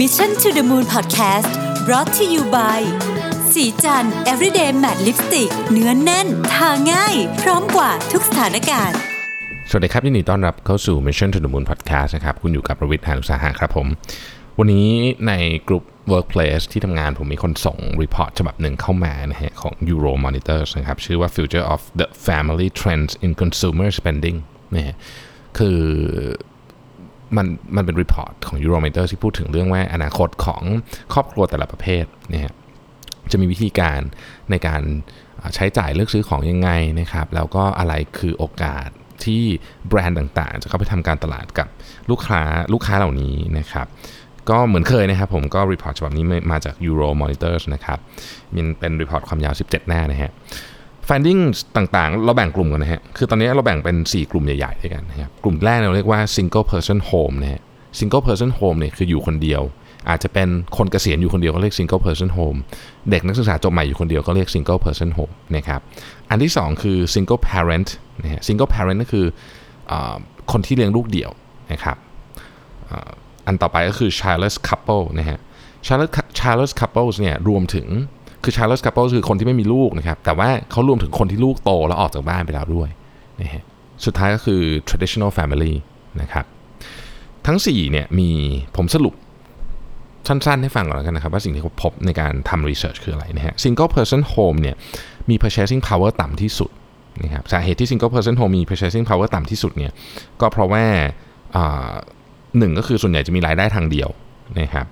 Mission to the Moon Podcast brought to you by สีจัน everyday matte lipstick เนื้อนแน่น ทาง่าย พร้อมกว่าทุกสถานการณ์ สวัสดีครับยินดีต้อนรับเข้าสู่ Mission to the Moon Podcast นะครับ คุณอยู่กับประวิทย์หานุสาหะครับผม วันนี้ในกลุ่ม Workplace ที่ทำงานผมมีคนส่งรีพอร์ตฉบับหนึ่งเข้ามานะฮะของ Euro Monitors นะครับ ชื่อว่า Future of the Family Trends in Consumer Spending นะฮะคือ มันมันเป็น report ของ Euromonitor ที่พูดถึงเรื่องว่าอนาคตของครอบครัวแต่ละประเภทเนะฮะจะมีวิธีการในการใช้จ่ายเลือกซื้อของยังไงนะครับ แล้วก็อะไรคือโอกาสที่แบรนด์ต่างๆ จะเข้าไปทำการตลาดกับลูกค้าลูกค้าเหล่านี้นะครับก็เหมือนเคยนะครับผมก็รีพอร์ตฉบับนี้มาจาก Euro Monitors นะครับมันเป็น report ความยาว 17 หน้านะฮะ finding ต่างๆ เราแบ่งกลุ่มกันนะฮะ คือตอนนี้เราแบ่งเป็น 4 กลุ่มใหญ่ๆด้วยกันนะครับ กลุ่มแรกเราเรียกว่า single person home นะฮะ single person home เนี่ยคืออยู่คนเดียว อาจจะเป็นคนเกษียณอยู่คนเดียวก็เรียก single person home เด็กนักศึกษาจบใหม่อยู่คนเดียวก็เรียก single person home นะครับ อันที่ 2 คือ single parent นะฮะ single parent ก็คืออคนที่เลี้ยงลูกเดี่ยวนะครับอ,อันต่อไปก็คือ childless couple นะฮะ childless childless couples เนี่ยรวมถึง คือ childless couple คือคนที่ไม่มีลูกนะครับ แต่ว่าเขารวมถึงคนที่ลูกโตแล้วออกจากบ้านไปแล้วด้วยนะฮะสุดท้ายก็คือ traditional family นะครับ ทั้ง4เนี่ยมีผมสรุปสั้นๆ ให้ฟังก่อนแล้วกันนะครับ ว่าสิ่งที่เขาพบในการทำรีเสิร์ชคืออะไรนะฮะ single person home เนี่ยมี purchasing power ต่ำที่สุดนะครับสาเหตุที่ single person home มี purchasing power ต่ำที่สุดเนี่ยก็เพราะว่าหนึ่งก็คือส่วนใหญ่จะมีรายได้ทางเดียวนะครับ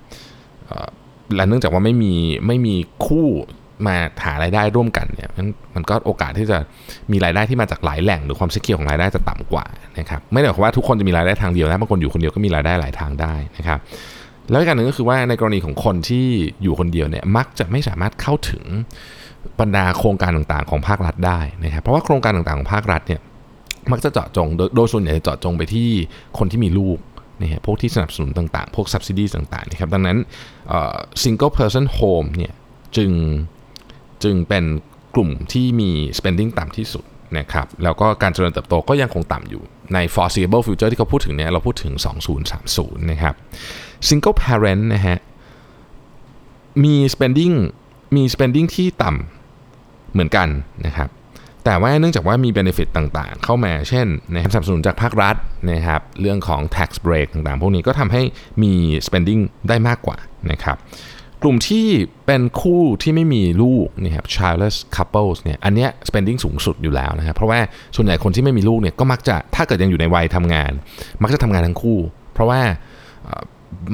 และเนื่องจากว่าไม่มีไม่มีคู่มาหารายได้ร่วมกันเนี่ยมันมันก็โอกาสที่จะมีรายได้ที่มาจากหลายแหล่ง หรือความเชื่อของรายได้จะต่ำกว่านะครับไม่ได้หมายความว่าทุกคนจะมีรายได้ทางเดียวนะบางคนอยู่คนเดียวก็มีรายได้หลายทางได้นะครับแล้วอีกการหนึ่งก็คือว่าในกรณีของคนที่อยู่คนเดียวเนี่ยมักจะไม่สามารถเข้าถึงบรรดาโครงการต่างๆของภาครัฐได้นะครับเพราะว่าโครงการต่างๆของภาครัฐเนี่ยมักจะเจาะจงโดยโดยส่วนใหญ่จะเจาะจงไปที่คนที่มีลูก นะฮะพวกที่สนับสนุนต่างๆ พวก subsidy ต่างๆนะครับดังนั้น single person home เนี่ยจึงจึงเป็นกลุ่มที่มี spending ต่ำที่สุดนะครับแล้วก็การเจริญเติบโตก็ยังคงต่ำอยู่ใน foreseeable future ที่เขาพูดถึงเนี่ยเราพูดถึง 2030 นะครับ single parent นะฮะมี spending มี spending ที่ต่ำเหมือนกันนะครับ แต่ว่าเนื่องจากว่ามี benefit ต่างๆ เข้ามาเช่นนะครับสนับสนุนจากภาครัฐนะครับเรื่องของ tax break ต่างๆ พวกนี้ก็ทำให้มี spending ได้มากกว่านะครับกลุ่มที่เป็นคู่ที่ไม่มีลูกนะครับ childless couples เนี่ยอันเนี้ย spending สูงสุดอยู่แล้วนะครับเพราะว่าส่วนใหญ่คนที่ไม่มีลูกเนี่ยก็มักจะถ้าเกิดยังอยู่ในวัยทำงาน มักจะทำงานทั้งคู่ เพราะว่า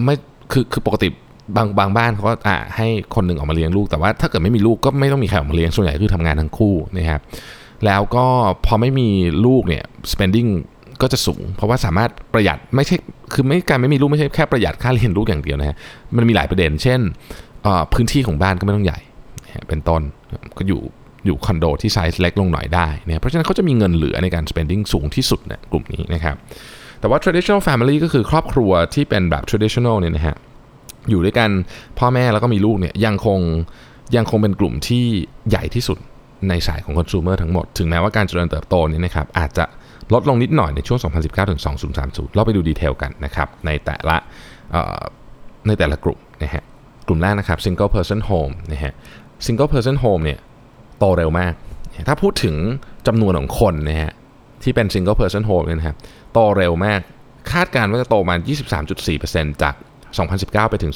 ไม่คือคือปกติบางบางบ้านเขาก็อะให้คนหนึ่งออกมาเลี้ยงลูก แต่ว่าถ้าเกิดไม่มีลูกก็ไม่ต้องมีใครออกมาเลี้ยงส่วนใหญ่คือทำงานทั้งคู่นะครับ แล้วก็พอไม่มีลูกเนี่ย spending ก็จะสูง เพราะว่าสามารถประหยัดไม่ใช่คือไม่การไม่มีลูกไม่ใช่แค่ประหยัดค่าเลี้ยงลูกอย่างเดียวนะฮะมันมีหลายประเด็น เช่นพื้นที่ของบ้านก็ไม่ต้องใหญ่เป็นต้นก็อยู่อยู่คอนโดที่ไซส์เล็กลงหน่อยได้เนะเพราะฉะนั้นเขาจะมีเงินเหลือในการ spending สูงที่สุดเนี่ยกลุ่มนี้นะครับแต่ว่า traditional family ก็คือครอบครัวที่เป็นแบบ traditional เนี่ยนะฮะอยู่ด้วยกันพ่อแม่แล้วก็มีลูกเนี่ยยังคงยังคงเป็นกลุ่มที่ใหญ่ที่สุด ในสายของคอน sumer ทั้งหมด ถึงแม้ว่าการเจริญเติบโตนี่ยนะครับอาจจะลดลงนิดหน่อยในช่วง 2019 ถึง 2030 เราไปดูดีเทลกันนะครับในแต่ละในแต่ละกลุ่มนะฮะกลุ่มแรกนะครับ single person home นะฮะ single person home เนี่ยโตเร็วมาก ถ้าพูดถึงจำนวนของคนนะฮะที่เป็น single person home เนี่ยนะครับโตเร็วมากคาดการณ์ว่าจะโตมา 23.4%จาก 2019 ไปถึง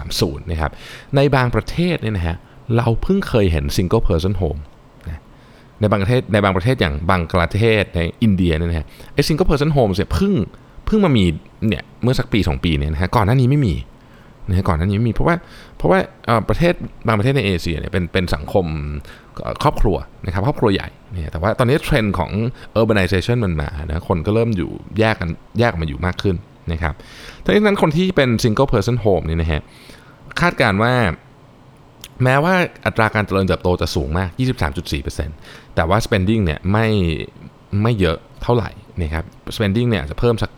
2030 นะครับ ในบางประเทศเนี่ยนะฮะ เราเพิ่งเคยเห็น single person home ในบางประเทศในบางประเทศอย่างบางกลาเทศในอินเดียเนี่ยนะฮะไอ้ single person home เนี่ยเพิ่งเพิ่งมามีเนี่ยเมื่อสักปี 2 ปีเนี่ยนะฮะก่อนหน้านี้ไม่มีนะฮะก่อนหน้านี้ไม่มีเพราะว่าเพราะว่าประเทศบางประเทศในเอเชียเนี่ยเป็นเป็นสังคมครอบครัวนะครับครอบครัวใหญ่เนี่ยแต่ว่าตอนนี้เทรนด์ของ urbanization มันมานะคนก็เริ่มอยู่แยกกันแยกมาอยู่มากขึ้นนะครับทั้งนั้นคนที่เป็น single person home เนี่ยนะฮะคาดการณ์ว่า แม้ว่าอัตราการเจริญเติบโตจะสูงมาก 23.4%แต่ว่า spending เนี่ยไม่ไม่เยอะเท่าไหร่นะครับ spending เนี่ยจะเพิ่มสัก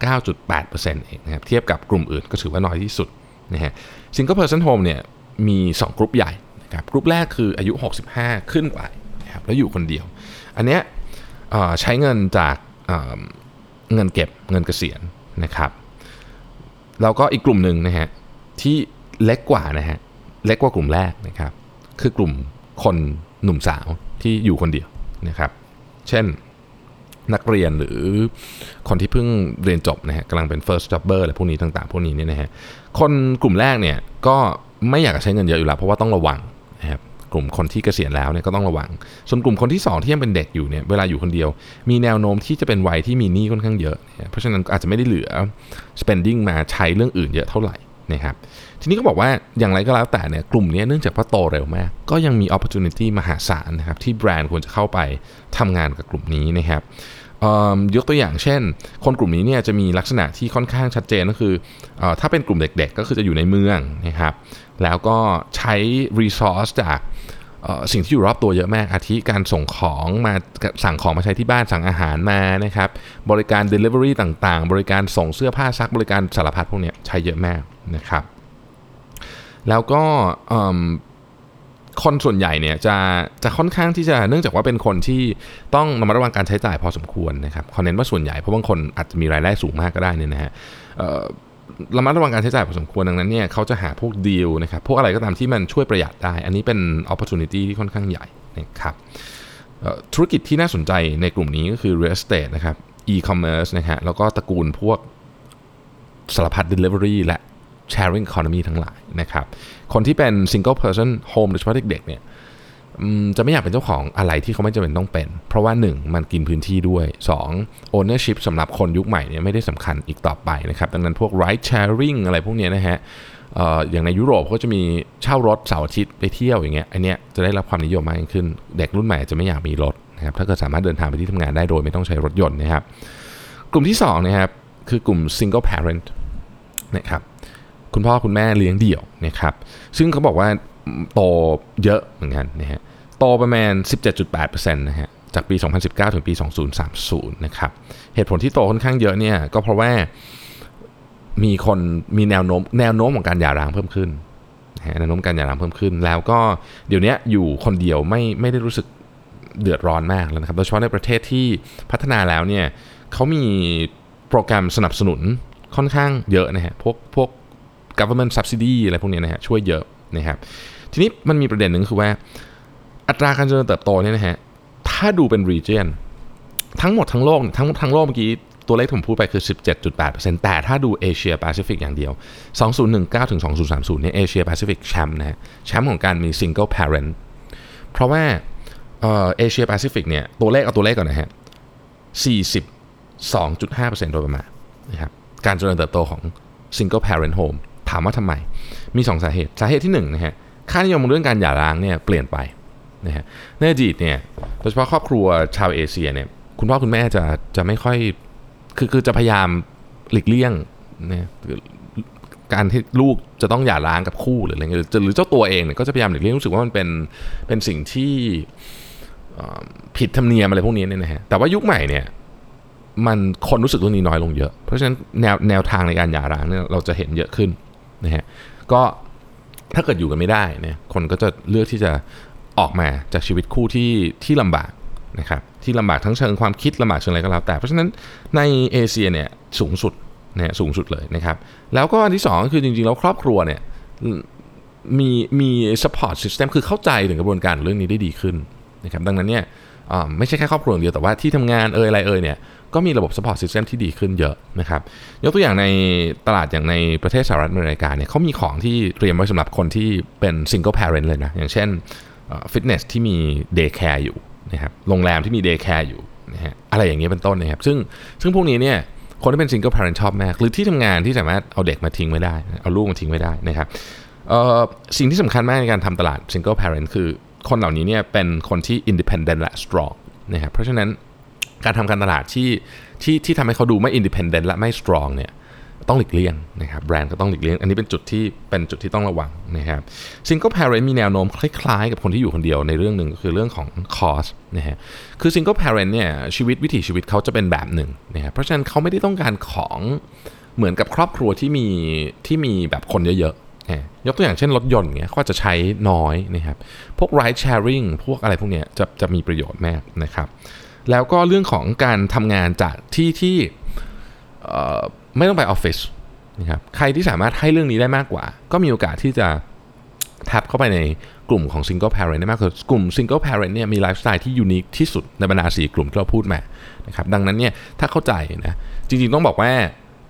9.8%เองนะครับ เทียบกับกลุ่มอื่นก็ถือว่าน้อยที่สุดนะฮะ single person home เนี่ยมี 2 กลุ่มใหญ่นะครับ กลุ่มแรกคืออายุ 65 ขึ้นไปนะครับ แล้วอยู่คนเดียว อันเนี้ยใช้เงินจากเเงินเก็บเงินเกษียณนะครับ แล้วก็อีกกลุ่มหนึ่งนะฮะที่เล็กกว่านะฮะ เล็กกว่ากลุ่มแรกนะครับ คือกลุ่มคนหนุ่มสาวที่อยู่คนเดียวนะครับ เช่นนักเรียนหรือคนที่เพิ่งเรียนจบนะฮะกำลังเป็น first jobber อะไรพวกนี้ต่างๆ พวกนี้เนี่ยนะฮะคนกลุ่มแรกเนี่ยก็ไม่อยากจะใช้เงินเยอะอยู่แล้ว เพราะว่าต้องระวังนะครับกลุ่มคนที่เกษียณแล้วเนี่ยก็ต้องระวัง ส่วนกลุ่มคนที่ 2 ที่ยังเป็นเด็กอยู่เนี่ยเวลาอยู่คนเดียว มีแนวโน้มที่จะเป็นวัยที่มีหนี้ค่อนข้างเยอะนะเพราะฉะนั้นอาจจะไม่ได้เหลือ spending มาใช้เรื่องอื่นเยอะเท่าไหร่ นะครับทีนี้ก็บอกว่าอย่างไรก็แล้วแต่เนี่ยกลุ่มนี้เนื่องจากว่าโตเร็วมาก ก็ยังมี opportunity มหาศาลนะครับที่แบรนด์ควรจะเข้าไปทำงานกับกลุ่มนี้นะครับยกตัวอย่างเช่น คนกลุ่มนี้เนี่ยจะมีลักษณะที่ค่อนข้างชัดเจนก็คืออถ้าเป็นกลุ่มเด็กๆ ก็คือจะอยู่ในเมืองนะครับแล้วก็ใช้ resource จากสิ่งที่อยู่รอบตัวเยอะมาก อาทิการส่งของมาสั่งของมาใช้ที่บ้านสั่งอาหารมานะครับบริการ Delivery ต่างๆ บริการส่งเสื้อผ้าซักบริการสารพัดพวกนี้ใช้เยอะมาก นะครับ แล้วก็คนส่วนใหญ่เนี่ยจะจะค่อนข้างที่จะเนื่องจากว่าเป็นคนที่ต้องระมัดระวังการใช้จ่ายพอสมควรนะครับคอนเน้นว่าส่วนใหญ่เพราะบางคนอาจจะมีรายได้สูงมากก็ได้เนี่ยนะฮะระมัดระวังการใช้จ่ายพอสมควรดังนั้นเนี่ยเขาจะหาพวกดีลนะครับพวกอะไรก็ตามที่มันช่วยประหยัดได้ อันนี้เป็น opportunity ที่ค่อนข้างใหญ่นะครับธุรกิจที่น่าสนใจในกลุ่มนี้ก็คือ real estate นะครับ e-commerce นะฮะแล้วก็ตระกูลพวกสารพัด delivery และ sharing economy ทั้งหลายนะครับ คนที่เป็น single person home โดยเฉพาะเด็กๆเนี่ยจะไม่อยากเป็นเจ้าของอะไรที่เขาไม่จำเป็นต้องเป็น เพราะว่า 1 มันกินพื้นที่ด้วย 2 ownership สำหรับคนยุคใหม่เนี่ยไม่ได้สำคัญอีกต่อไปนะครับ ดังนั้นพวก ride sharing อะไรพวกนี้นะฮะอย่างในยุโรปเขาจะมีเช่ารถเสาร์อาทิตย์ไปเที่ยวอย่างเงี้ยอันเนี้ยจะได้รับความนิยมมากขึ้น เด็กรุ่นใหม่จะไม่อยากมีรถนะครับถ้าเกิดสามารถเดินทางไปที่ทำงานได้โดยไม่ต้องใช้รถยนต์นะครับ กลุ่มที่2นะครับคือกลุ่ม single parent นะครับ คุณพ่อคุณแม่เลี้ยงเดี่ยวนะครับ ซึ่งเขาบอกว่าโตเยอะเหมือนกันนะฮะ โตประมาณ 17.8%นะฮะ จากปี 2019 ถึงปี 2030 นะครับ เหตุผลที่โตค่อนข้างเยอะเนี่ย ก็เพราะว่ามีคนมีแนวโน้มแนวโน้มของการหย่าร้างเพิ่มขึ้นแนวโน้มการหย่าร้างเพิ่มขึ้น แล้วก็เดี๋ยวนี้อยู่คนเดียวไม่ไม่ได้รู้สึกเดือดร้อนมากแล้วนะครับ โดยเฉพาะในประเทศที่พัฒนาแล้วเนี่ยเขามีโปรแกรมสนับสนุนค่อนข้างเยอะนะฮะ พวกพวก government subsidy อะไรพวกนี้นะฮะช่วยเยอะนะครับทีนี้มันมีประเด็นหนึ่งคือว่าอัตราการเจริญเติบโตเนี่ยนะฮะถ้าดูเป็น region ทั้งหมดทั้งโลกทั้งทั้งโลกเมื่อกี้ตัวเลขที่ผมพูดไปคือ 17.8%แต่ถ้าดูเอเชียแปซิฟิกอย่างเดียว 2019 ถึง 2030 เนี่ยเอเชียแปซิฟิกแชมป์นะฮะแชมป์ของการมี single parent เพราะว่าเอเชียแปซิฟิกเนี่ยตัวเลขเอาตัวเลขก่อนนะฮะ 42.5%โดยประมาณนะครับการเจริญเติบโตของ single parent home ถามว่าทำไม มี 2 สาเหตุ สาเหตุที่1นะฮะ ค่านิยมเรื่องการหย่าร้างเนี่ยเปลี่ยนไปนะฮะ ในอดีตเนี่ย โดยเฉพาะครอบครัวชาวเอเชียเนี่ย คุณพ่อคุณแม่จะจะไม่ค่อย คือคือจะพยายามหลีกเลี่ยงนะการที่ลูกจะต้องหย่าร้างกับคู่หรืออะไรเงี้ยหรือเจ้าตัวเองเนี่ยก็จะพยายามหลีกเลี่ยงรู้สึกว่ามันเป็นเป็นสิ่งที่ผิดธรรมเนียมอะไรพวกนี้เนี่ยนะฮะ แต่ว่ายุคใหม่เนี่ยมันคนรู้สึกเรื่องนี้น้อยลงเยอะ เพราะฉะนั้นแนวแนวทางในการหย่าร้างเนี่ยเราจะเห็นเยอะขึ้น นะฮะก็ถ้าเกิดอยู่กันไม่ได้นี่ยคนก็จะเลือกที่จะออกมาจากชีวิตคู่ที่ที่ลำบากนะครับที่ลำบากทั้งเชิงความคิดลำบากเชิงอะไรก็แล้วแต่ เพราะฉะนั้นในเอเชียเนี่ยสูงสุดนี่ยสูงสุดเลยนะครับ แล้วก็อันที่2ก็คือจริงๆ แล้วครอบครัวเนี่ยมีมี support system คือเข้าใจถึงกระบวนการเรื่องนี้ได้ดีขึ้นนะครับดังนั้นเนี่ย ไม่ใช่แค่ครอบครัวเดียวแต่ว่าที่ทำงานเอ่ยอะไรเอ่ยเนี่ยก็มีระบบ support system ที่ดีขึ้นเยอะนะครับยกตัวอย่างในตลาดอย่างในประเทศสหรัฐอเมริกาเนี่ยเขามีของที่เตรียมไว้สำหรับคนที่เป็น single parent เลยนะอย่างเช่นฟิตเนสที่มี day care อยู่นะครับโรงแรมที่มี day care อยู่นะฮะอะไรอย่างเงี้ยเป็นต้นนะครับซึ่งซึ่งพวกนี้เนี่ยคนที่เป็น single parent ชอบมากหรือที่ทำงานที่สามารถเอาเด็กมาทิ้งไว้ได้ เอาลูกมาทิ้งไว้ได้นะครับสิ่งที่สำคัญมากในการทำตลาด single parent คือ คนเหล่านี้เนี่ยเป็นคนที่ independent และ strong นะครับเพราะฉะนั้นการทำการตลาดที่ที่ที่ทำให้เขาดูไม่อินดิเพนเดนต์และไม่สตรองเนี่ยต้องหลีกเลี่ยงนะครับแบรนด์ก็ต้องหลีกเลี่ยง อันนี้เป็นจุดที่เป็นจุดที่ต้องระวังนะครับ single parent มีแนวโน้มคล้ายๆ กับคนที่อยู่คนเดียวในเรื่องหนึ่งก็คือเรื่องของ cost นะฮะคือ single parent เนี่ยชีวิตวิถีชีวิตเขาจะเป็นแบบหนึ่งนะครับเพราะฉะนั้นเขาไม่ได้ต้องการของเหมือนกับครอบครัวที่มีที่มีแบบคนเยอะ ยกตัวอย่างเช่นรถยนต์เงี้ยก็จะใช้น้อยนะครับพวก ride sharing พวกอะไรพวกเนี้ยจะจะมีประโยชน์มากนะครับแล้วก็เรื่องของการทำงานจากที่ที่ไม่ต้องไปออฟฟิศนะครับใครที่สามารถให้เรื่องนี้ได้มากกว่า ก็มีโอกาสที่จะ tap เข้าไปในกลุ่มของ single parent ได้มากกว่ากลุ่ม single parent เนี่ยมีไลฟ์สไตล์ที่ unique ที่สุดในบรรดาสี่กลุ่มที่เราพูดมานะครับดังนั้นเนี่ยถ้าเข้าใจนะจริงๆต้องบอกว่า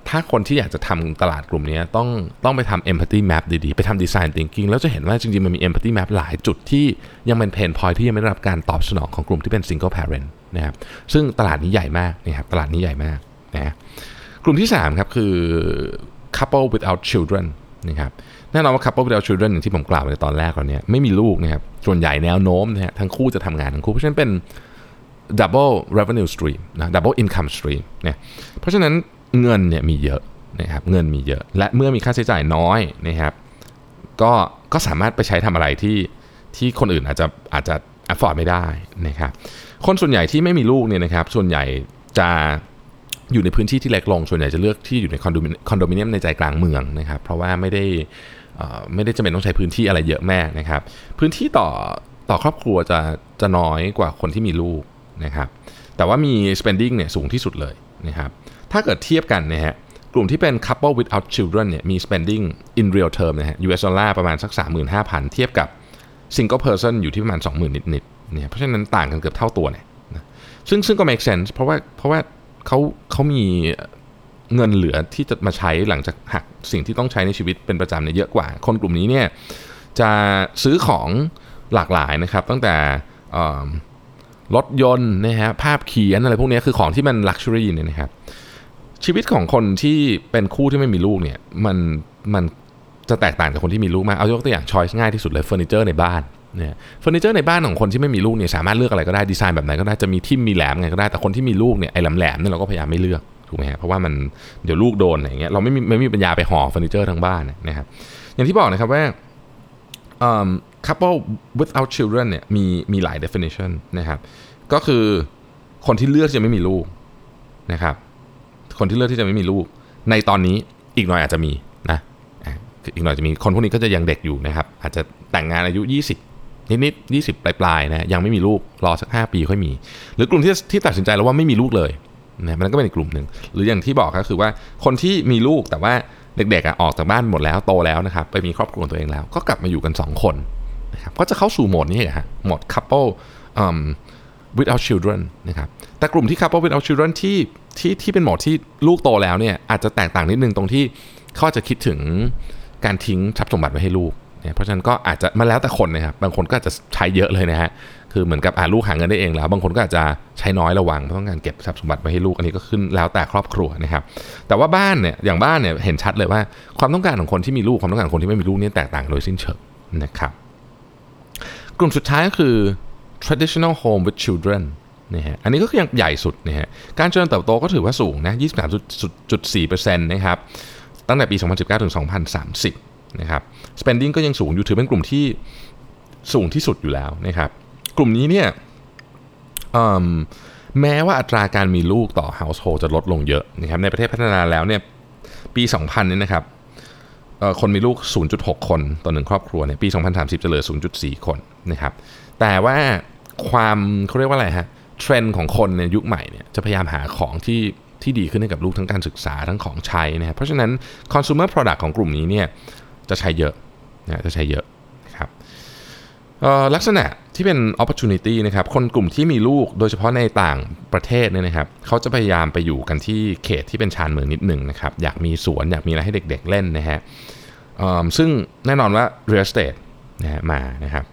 ถ้าคนที่อยากจะทำตลาดกลุ่มนี้ต้องต้องไปทำ empathy map ดีๆ ไปทำ design thinking แล้วจะเห็นว่าจริงๆ มันมี empathy map หลายจุดที่ยังเป็น pain point ที่ยังไม่ได้รับการตอบสนองของกลุ่มที่เป็น single parent นะครับซึ่งตลาดนี้ใหญ่มากนะครับตลาดนี้ใหญ่มากนะกลุ่มที่ 3 ครับคือ couple without children นะครับแน่นอนว่า couple without children อย่างที่ผมกล่าวไปในตอนแรกเราเนี่ยไม่มีลูกนะครับส่วนใหญ่แนวโน้มนะฮะทั้งคู่จะทำงานทั้งคู่เพราะฉะนั้นเป็น double revenue stream นะ double income stream เนี่ยเพราะฉะนั้น เงินเนี่ยมีเยอะนะครับเงินมีเยอะ และเมื่อมีค่าใช้จ่ายน้อยนะครับก็ก็สามารถไปใช้ทำอะไรที่ที่คนอื่นอาจจะอาจจะ afford ไม่ได้นะครับคนส่วนใหญ่ที่ไม่มีลูกเนี่ยนะครับส่วนใหญ่จะอยู่ในพื้นที่ที่เล็กลง ส่วนใหญ่จะเลือกที่อยู่ในคอนโดมิคอนโดมิเนียมในใจกลางเมืองนะครับเพราะว่าไม่ได้อ่อไม่ได้จำเป็นต้องใช้พื้นที่อะไรเยอะมากนะครับ พื้นที่ต่อต่อครอบครัวจะจะน้อยกว่าคนที่มีลูกนะครับแต่ว่ามี spending เนี่ยสูงที่สุดเลยนะครับ ถ้าเกิดเทียบกันนะฮะกลุ่มที่เป็น couple without children เนี่ยมี spending in real term นะฮะ US ดอลลาร์ประมาณสัก 35,000 เทียบกับ single person อยู่ที่ประมาณ 20,000 นิดๆเนี่ยเพราะฉะนั้นต่างกันเกือบเท่าตัวเนี่ยนะซึ่งซึ่งก็ make sense เพราะว่าเพราะว่าเขาเขามีเงินเหลือที่จะมาใช้หลังจากหักสิ่งที่ต้องใช้ในชีวิตเป็นประจำเนี่ยเยอะกว่า คนกลุ่มนี้เนี่ยจะซื้อของหลากหลายนะครับ ตั้งแต่รถยนต์นะฮะภาพเขียนอะไรพวกนี้คือของที่มัน luxury เนี่ยนะครับ ชีวิตของคนที่เป็นคู่ที่ไม่มีลูกเนี่ยมันมันจะแตกต่างจากคนที่มีลูกมาก เอายกตัวอย่าง choice ง่ายที่สุดเลยเฟอร์นิเจอร์ในบ้านเนี่ยเฟอร์นิเจอร์ในบ้านของคนที่ไม่มีลูกเนี่ยสามารถเลือกอะไรก็ได้ดีไซน์แบบไหนก็ได้จะมีทิ่มมีแหลมไงก็ได้แต่คนที่มีลูกเนี่ยไอ้แหลมๆเนี่ยเราก็พยายามไม่เลือกถูกไหมฮะเพราะว่ามันเดี๋ยวลูกโดนอะไรอย่างเงี้ยเราไม่มีไม่มีปัญญาไปห่อเฟอร์นิเจอร์ทั้งบ้านนะครับอย่างที่บอกนะครับว่า um, couple without children เนี่ยมีมีหลาย definition นะครับก็คือคนที่เลือกจะไม่มีลูกนะครับ คนที่เลือกที่จะไม่มีลูก ในตอนนี้อีกหน่อยอาจจะมีนะอีกหน่อยจะมีคนพวกนี้ก็จะยังเด็กอยู่นะครับ อาจจะแต่งงานอายุ 20 นิดๆ20 ปลายๆนะยังไม่มีลูกรอสัก 5 ปีค่อยมี หรือกลุ่มที่ที่ตัดสินใจแล้วว่าไม่มีลูกเลยนะมันก็เป็นอีกกลุ่มหนึ่งหรืออย่างที่บอกก็คือว่าคนที่มีลูกแต่ว่าเด็กๆอะออกจากบ้านหมดแล้วโตแล้วนะครับไปมีครอบครัวตัวเองแล้ว ก็กลับมาอยู่กัน 2 คนนะครับก็จะเข้าสู่โหมดนี้ฮะโหมด couple um, without children นะครับแต่กลุ่มที่ couple without children ที่ที่ที่เป็นหมดที่ลูกโตแล้วเนี่ยอาจจะแตกต่างนิดนึงตรงที่เขาจจะคิดถึงการทิ้งทรัพย์สมบัติไว้ให้ลูกเนี่ยเพราะฉะนั้นก็อาจจะมาแล้วแต่คนนะครับบางคนก็อาจจะใช้เยอะเลยนะฮะคือเหมือนกับอ่าลูกหาเงินได้เองแล้ว บางคนก็อาจจะใช้น้อยระวังเพราะต้องการเก็บทรัพย์สมบัติไว้ให้ลูกอันนี้ก็ขึ้นแล้วแต่ครอบครัวนะครับแต่ว่าบ้านเนี่ยอย่างบ้านเนี่ยเห็นชัดเลยว่าความต้องการของคนที่มีลูกความต้องการของคนที่ไม่มีลูกเนี่ยแตกต่างโดยสิ้นเชิงนะครับกลุ่มสุดท้ายก็คือ traditional home with children นะฮะอันนี้ก็คือยังใหญ่สุดนะฮะการเจริญเติบโตก็ถือว่าสูงนะ23.4%นะครับตั้งแต่ปี 2019 ถึง 2030 นะครับ spending ก็ยังสูงอยู่ถือเป็นกลุ่มที่สูงที่สุดอยู่แล้วนะครับ กลุ่มนี้เนี่ยแม้ว่าอัตราการมีลูกต่อ household จะลดลงเยอะนะครับในประเทศพัฒนาแล้วเนี่ยปี 2000 เนี่ยนะครับ คนมีลูก 0.6 คนต่อหนึ่งครอบครัวเนี่ยปี 2030 จะเหลือ 0.4 คนนะครับ แต่ว่าความเขาเรียกว่าอะไรฮะเทรนด์ของคนในยุคใหม่เนี่ยจะพยายามหาของที่ที่ดีขึ้นให้กับลูกทั้งการศึกษาทั้งของใช้นะครับเพราะฉะนั้น consumer product ของกลุ่มนี้เนี่ยจะใช้เยอะนะจะใช้เยอะ ลักษณะที่เป็น opportunity นะครับ คนกลุ่มที่มีลูกโดยเฉพาะในต่างประเทศเนี่ยนะครับ เขาจะพยายามไปอยู่กันที่เขตที่เป็นชานเมืองนิดหนึ่งนะครับ อยากมีสวน อยากมีอะไรให้เด็ก ๆ เล่นนะฮะซึ่งแน่นอนว่า real estate นะฮะมานะครับ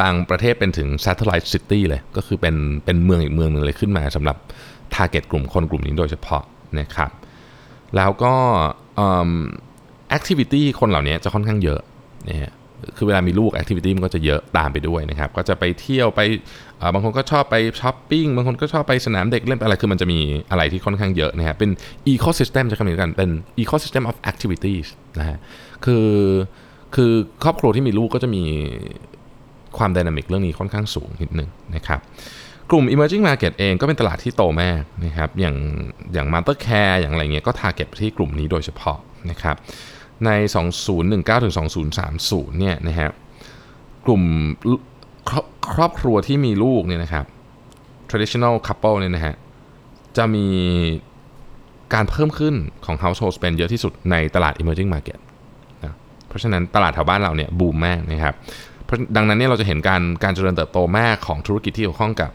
บางประเทศเป็นถึง satellite city เลย ก็คือเป็นเป็นเมืองอีกเมืองหนึ่งเลยขึ้นมาสำหรับ target กลุ่มคนกลุ่มนี้โดยเฉพาะนะครับ แล้วก็ activity คนเหล่านี้จะค่อนข้างเยอะนะฮะ คือเวลามีลูก activity มันก็จะเยอะตามไปด้วยนะครับ ก็จะไปเที่ยวไปบางคนก็ชอบไปช้อปปิ้ง บางคนก็ชอบไปสนามเด็กเล่นอะไร คือมันจะมีอะไรที่ค่อนข้างเยอะนะฮะ เป็น ecosystem จะคำนี้กัน เป็น ecosystem of activities นะฮะ คือ คือครอบครัวที่มีลูกก็จะมีความดินามิกเรื่องนี้ค่อนข้างสูงนิดนึงนะครับ กลุ่ม emerging market เองก็เป็นตลาดที่โตมากนะครับ อย่าง อย่าง mother care อย่างอะไรเงี้ย ก็ target ที่กลุ่มนี้โดยเฉพาะนะครับ ใน 2019 ถึง 2030 เนี่ยนะฮะกลุ่มครครอบครัวที่มีลูกเนี่ยนะครับ traditional couple เนี่ยนะฮะจะมีการเพิ่มขึ้นของ household spend เยอะที่สุดในตลาด emerging market นะเพราะฉะนั้นตลาดแถวบ้านเราเนี่ยบูมมากนะครับดังนั้นเนี่ยเราจะเห็นการการเจริญเติบโตมากของธุรกิจที่เกี่ยวข้องกับ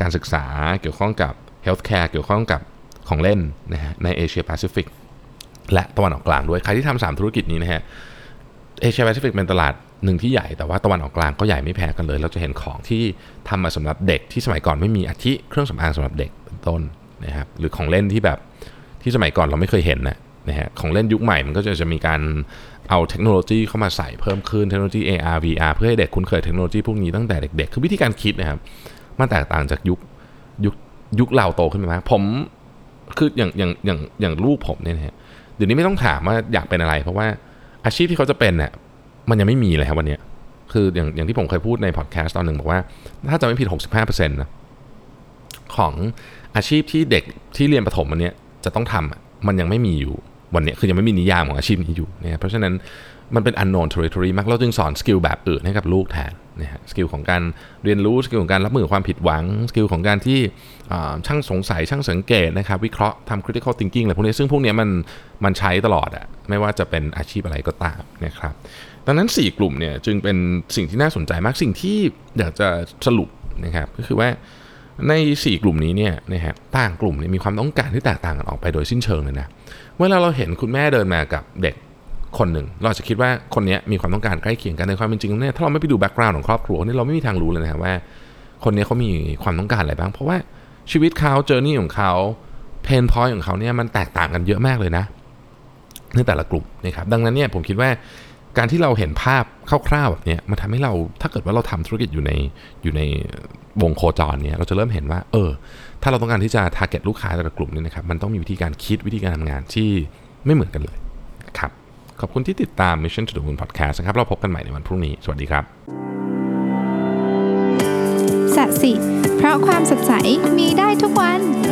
การศึกษาเกี่ยวข้องกับ healthcare เกี่ยวข้องกับของเล่นนะฮะในเอเชียแปซิฟิก และตะวันออกกลางด้วย ใครที่ทำสามธุรกิจนี้นะฮะเอเชียแปซิฟิกเป็นตลาดหนึ่งที่ใหญ่แต่ว่าตะวันออกกลางก็ใหญ่ไม่แพ้กันเลย เราจะเห็นของที่ทำมาสำหรับเด็กที่สมัยก่อนไม่มีอาทิเครื่องสำอางสำหรับเด็กเป็นต้นนะครับหรือของเล่นที่แบบที่สมัยก่อนเราไม่เคยเห็นนะนะฮะของเล่นยุคใหม่มันก็จะจะมีการเอาเทคโนโลยีเข้ามาใส่เพิ่มขึ้นเทคโนโลยี AR VR เพื่อให้เด็กคุ้นเคยเทคโนโลยีพวกนี้ตั้งแต่เด็กๆ คือวิธีการคิดนะครับมันแตกต่างจากยุคยุคยุคเราโตขึ้นไปมากผมคืออย่างอย่างอย่างอย่างลูกผมเนี่ยนะฮะ เดี๋ยวนี้ไม่ต้องถามว่าอยากเป็นอะไร เพราะว่าอาชีพที่เขาจะเป็นเนี่ยมันยังไม่มีเลยครับวันนี้คืออย่างอย่างที่ผมเคยพูดในพอดแคสต์ตอนหนึ่งบอกว่า ถ้าจะไม่ผิด 65%นะของอาชีพที่เด็กที่เรียนประถมวันนี้จะต้องทำมันยังไม่มีอยู่วันนี้คือยังไม่มีนิยามของอาชีพนี้อยู่นะครับเพราะฉะนั้น มันเป็น unknown territory มาก เราจึงสอนสกิลแบบอื่นให้กับลูกแทนนะฮะ skill ของการเรียนรู้ skill ของการรับมือความผิดหวัง skill ของการที่ช่างสงสัยช่างสังเกตนะครับวิเคราะห์ทำ critical thinking อะไรพวกนี้ซึ่งพวกนี้มันมันใช้ตลอดอะไม่ว่าจะเป็นอาชีพอะไรก็ตามนะครับดังนั้น 4 กลุ่มเนี่ยจึงเป็นสิ่งที่น่าสนใจมากสิ่งที่อยากจะสรุปนะครับก็คือว่าใน 4 กลุ่มนี้เนี่ยนะฮะต่างกลุ่มเนี่ยมีความต้องการที่แตกต่างกันออกไปโดยสิ้นเชิงเลยนะเวลาเราเห็นคุณแม่เดินมากับเด็ก คนหนึ่ง เราจะคิดว่าคนนี้มีความต้องการใกล้เคียงกันในความเป็นจริงเนี่ยถ้าเราไม่ไปดู background ของครอบครัวนี่เราไม่มีทางรู้เลยนะว่า คนนี้เขามีความต้องการอะไรบ้าง เพราะว่าชีวิตเขา journey ของเขา pain point ของเขาเนี่ยมันแตกต่างกันเยอะมากเลยนะในแต่ละกลุ่มนะครับดังนั้นเนี่ยผมคิดว่าการที่เราเห็นภาพคร่าวๆแบบนี้มันทำให้เราถ้าเกิดว่าเราทำธุรกิจอยู่ในอยู่ในวงโคจรเนี่ยเราจะเริ่มเห็นว่า เออ ถ้าเราต้องการที่จะ target ลูกค้าแต่ละกลุ่มเนี่ยนะครับมันต้องมีวิธีการคิดวิธีการทำงานที่ไม่เหมือนกันเลย ขอบคุณที่ติดตาม Mission to the Moon Podcast นะครับ เราพบกันใหม่ในวันพรุ่งนี้ สวัสดีครับสัสิ เพราะความสดใสมีได้ทุกวัน